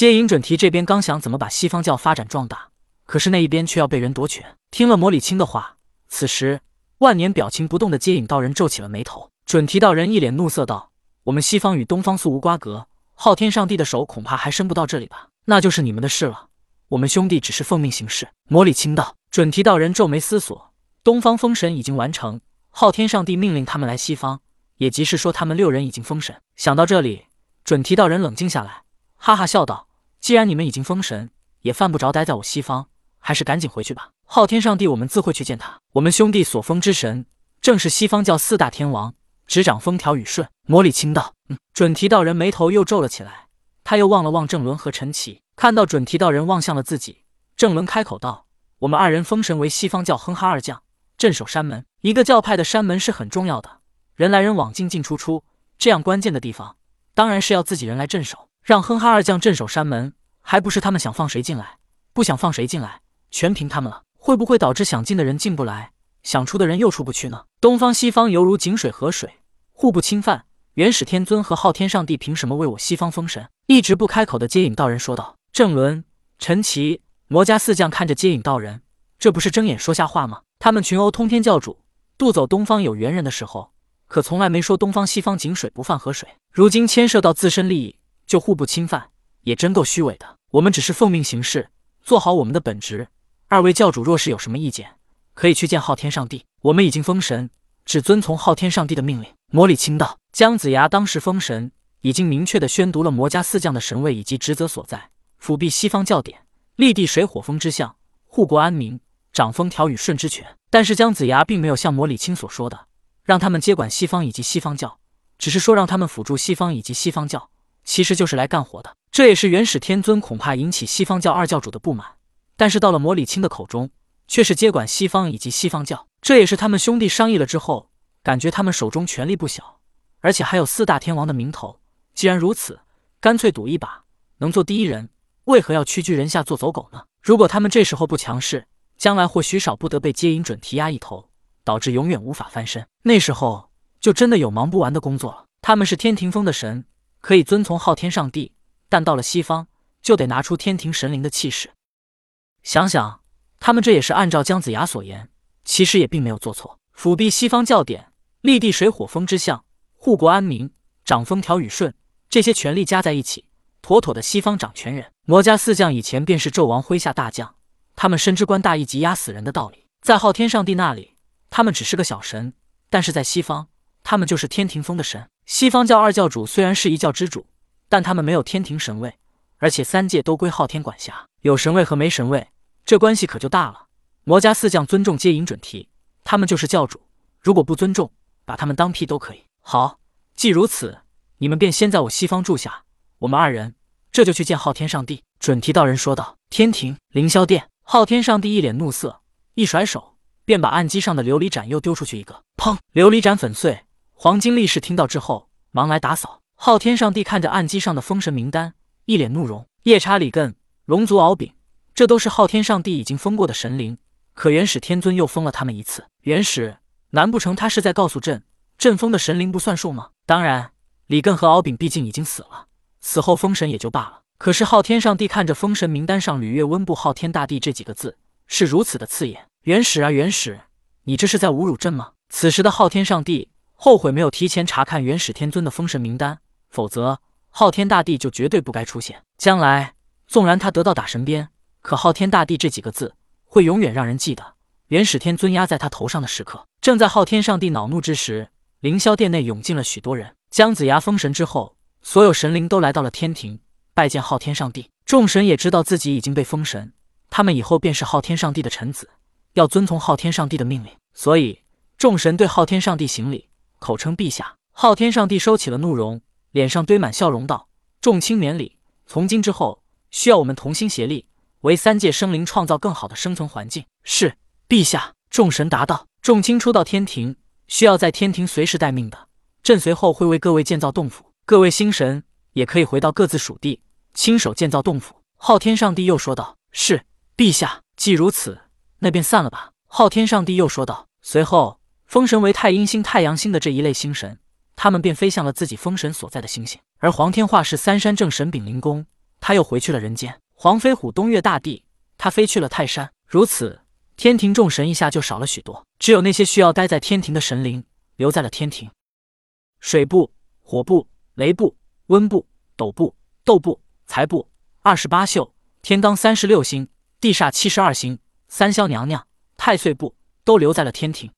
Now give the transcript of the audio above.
接引准提这边刚想怎么把西方教发展壮大，可是那一边却要被人夺权。听了魔礼青的话，此时万年表情不动的接引道人皱起了眉头。准提道人一脸怒色道：“我们西方与东方素无瓜葛，昊天上帝的手恐怕还伸不到这里吧？那就是你们的事了。我们兄弟只是奉命行事。”魔礼青道。准提道人皱眉思索：东方封神已经完成，昊天上帝命令他们来西方，也即是说他们六人已经封神。想到这里，准提道人冷静下来，哈哈笑道：“既然你们已经封神，也犯不着待在我西方，还是赶紧回去吧。昊天上帝，我们自会去见他。我们兄弟所封之神，正是西方教四大天王，执掌风调雨顺。”魔礼青道：“嗯。”准提道人眉头又皱了起来，他又望了望郑伦和陈奇，看到准提道人望向了自己，郑伦开口道。我们二人封神为西方教哼哈二将，镇守山门。一个教派的山门是很重要的，人来人往，进进出出，这样关键的地方，当然是要自己人来镇守。让哼哈二将镇守山门，还不是他们想放谁进来，不想放谁进来，全凭他们了。会不会导致想进的人进不来，想出的人又出不去呢？东方西方犹如井水河水，互不侵犯。元始天尊和昊天上帝凭什么为我西方封神？一直不开口的接引道人说道。正伦、陈奇。魔家四将看着接引道人，这不是睁眼说瞎话吗？他们群殴通天教主，渡走东方有缘人的时候，可从来没说东方西方井水不犯河水。如今牵涉到自身利益，就互不侵犯，也真够虚伪的。我们只是奉命行事，做好我们的本职。二位教主若是有什么意见，可以去见昊天上帝。我们已经封神，只遵从昊天上帝的命令。魔礼清道，姜子牙当时封神，已经明确的宣读了魔家四将的神位以及职责所在，辅弼西方教典。立地水火风之象，护国安民，掌风调雨顺之权。但是姜子牙并没有像魔礼青所说的，让他们接管西方以及西方教，只是说让他们辅助西方以及西方教，其实就是来干活的。这也是元始天尊恐怕引起西方教二教主的不满。但是到了魔礼青的口中，却是接管西方以及西方教。这也是他们兄弟商议了之后，感觉他们手中权力不小，而且还有四大天王的名头。既然如此，干脆赌一把，能做第一人。为何要屈居人下做走狗呢？如果他们这时候不强势，将来或许少不得被接引准提压一头，导致永远无法翻身。那时候就真的有忙不完的工作了。他们是天庭封的神，可以遵从昊天上帝，但到了西方就得拿出天庭神灵的气势。想想，他们这也是按照姜子牙所言，其实也并没有做错。辅弼西方教典，立地水火风之象，护国安民，掌风调雨顺，这些权力加在一起。妥妥的西方掌权人，魔家四将以前便是纣王麾下大将，他们深知官大一级压死人的道理。在昊天上帝那里，他们只是个小神；但是在西方，他们就是天庭封的神。西方教二教主虽然是一教之主，但他们没有天庭神位，而且三界都归昊天管辖。有神位和没神位，这关系可就大了。魔家四将尊重接引准提，他们就是教主；如果不尊重，把他们当屁都可以。好，既如此，你们便先在我西方住下。我们二人这就去见昊天上帝。”准提道人说道。“天庭凌霄殿。”昊天上帝一脸怒色，一甩手便把案几上的琉璃盏又丢出去一个，砰！琉璃盏粉碎。黄金力士听到之后，忙来打扫。昊天上帝看着案几上的封神名单，一脸怒容。夜叉李艮、龙族敖丙，这都是昊天上帝已经封过的神灵，可元始天尊又封了他们一次。元始，难不成他是在告诉朕，朕封的神灵不算数吗？当然，李艮和敖丙毕竟已经死了。死后封神也就罢了，可是昊天上帝看着封神名单上“吕月温布昊天大帝”这几个字，是如此的刺眼。元始啊，元始，你这是在侮辱朕吗？此时的昊天上帝后悔没有提前查看元始天尊的封神名单，否则昊天大帝就绝对不该出现。将来纵然他得到打神鞭，可昊天大帝这几个字会永远让人记得。元始天尊压在他头上的时刻，正在昊天上帝恼怒之时，凌霄殿内涌进了许多人。姜子牙封神之后。所有神灵都来到了天庭，拜见昊天上帝。众神也知道自己已经被封神，他们以后便是昊天上帝的臣子，要遵从昊天上帝的命令。所以，众神对昊天上帝行礼，口称陛下。昊天上帝收起了怒容，脸上堆满笑容，道：“众卿免礼。从今之后，需要我们同心协力，为三界生灵创造更好的生存环境。”是，陛下。众神答道：“众卿初到天庭，需要在天庭随时待命的，朕随后会为各位建造洞府。”各位星神也可以回到各自属地，亲手建造洞府。昊天上帝又说道：“是，陛下。既如此，那便散了吧。”昊天上帝又说道。随后，封神为太阴星、太阳星的这一类星神，他们便飞向了自己封神所在的星星。而黄天化是三山正神丙灵宫，他。他又回去了人间。黄飞虎东岳大帝，他飞去了泰山。如此，天庭众神一下就少了许多，只有那些需要待在天庭的神灵留在了天庭。水部、火部、雷部、温部、斗部、斗部、财部，二十八宿，天罡三十六星，地煞七十二星，三霄娘娘、太岁部都留在了天庭。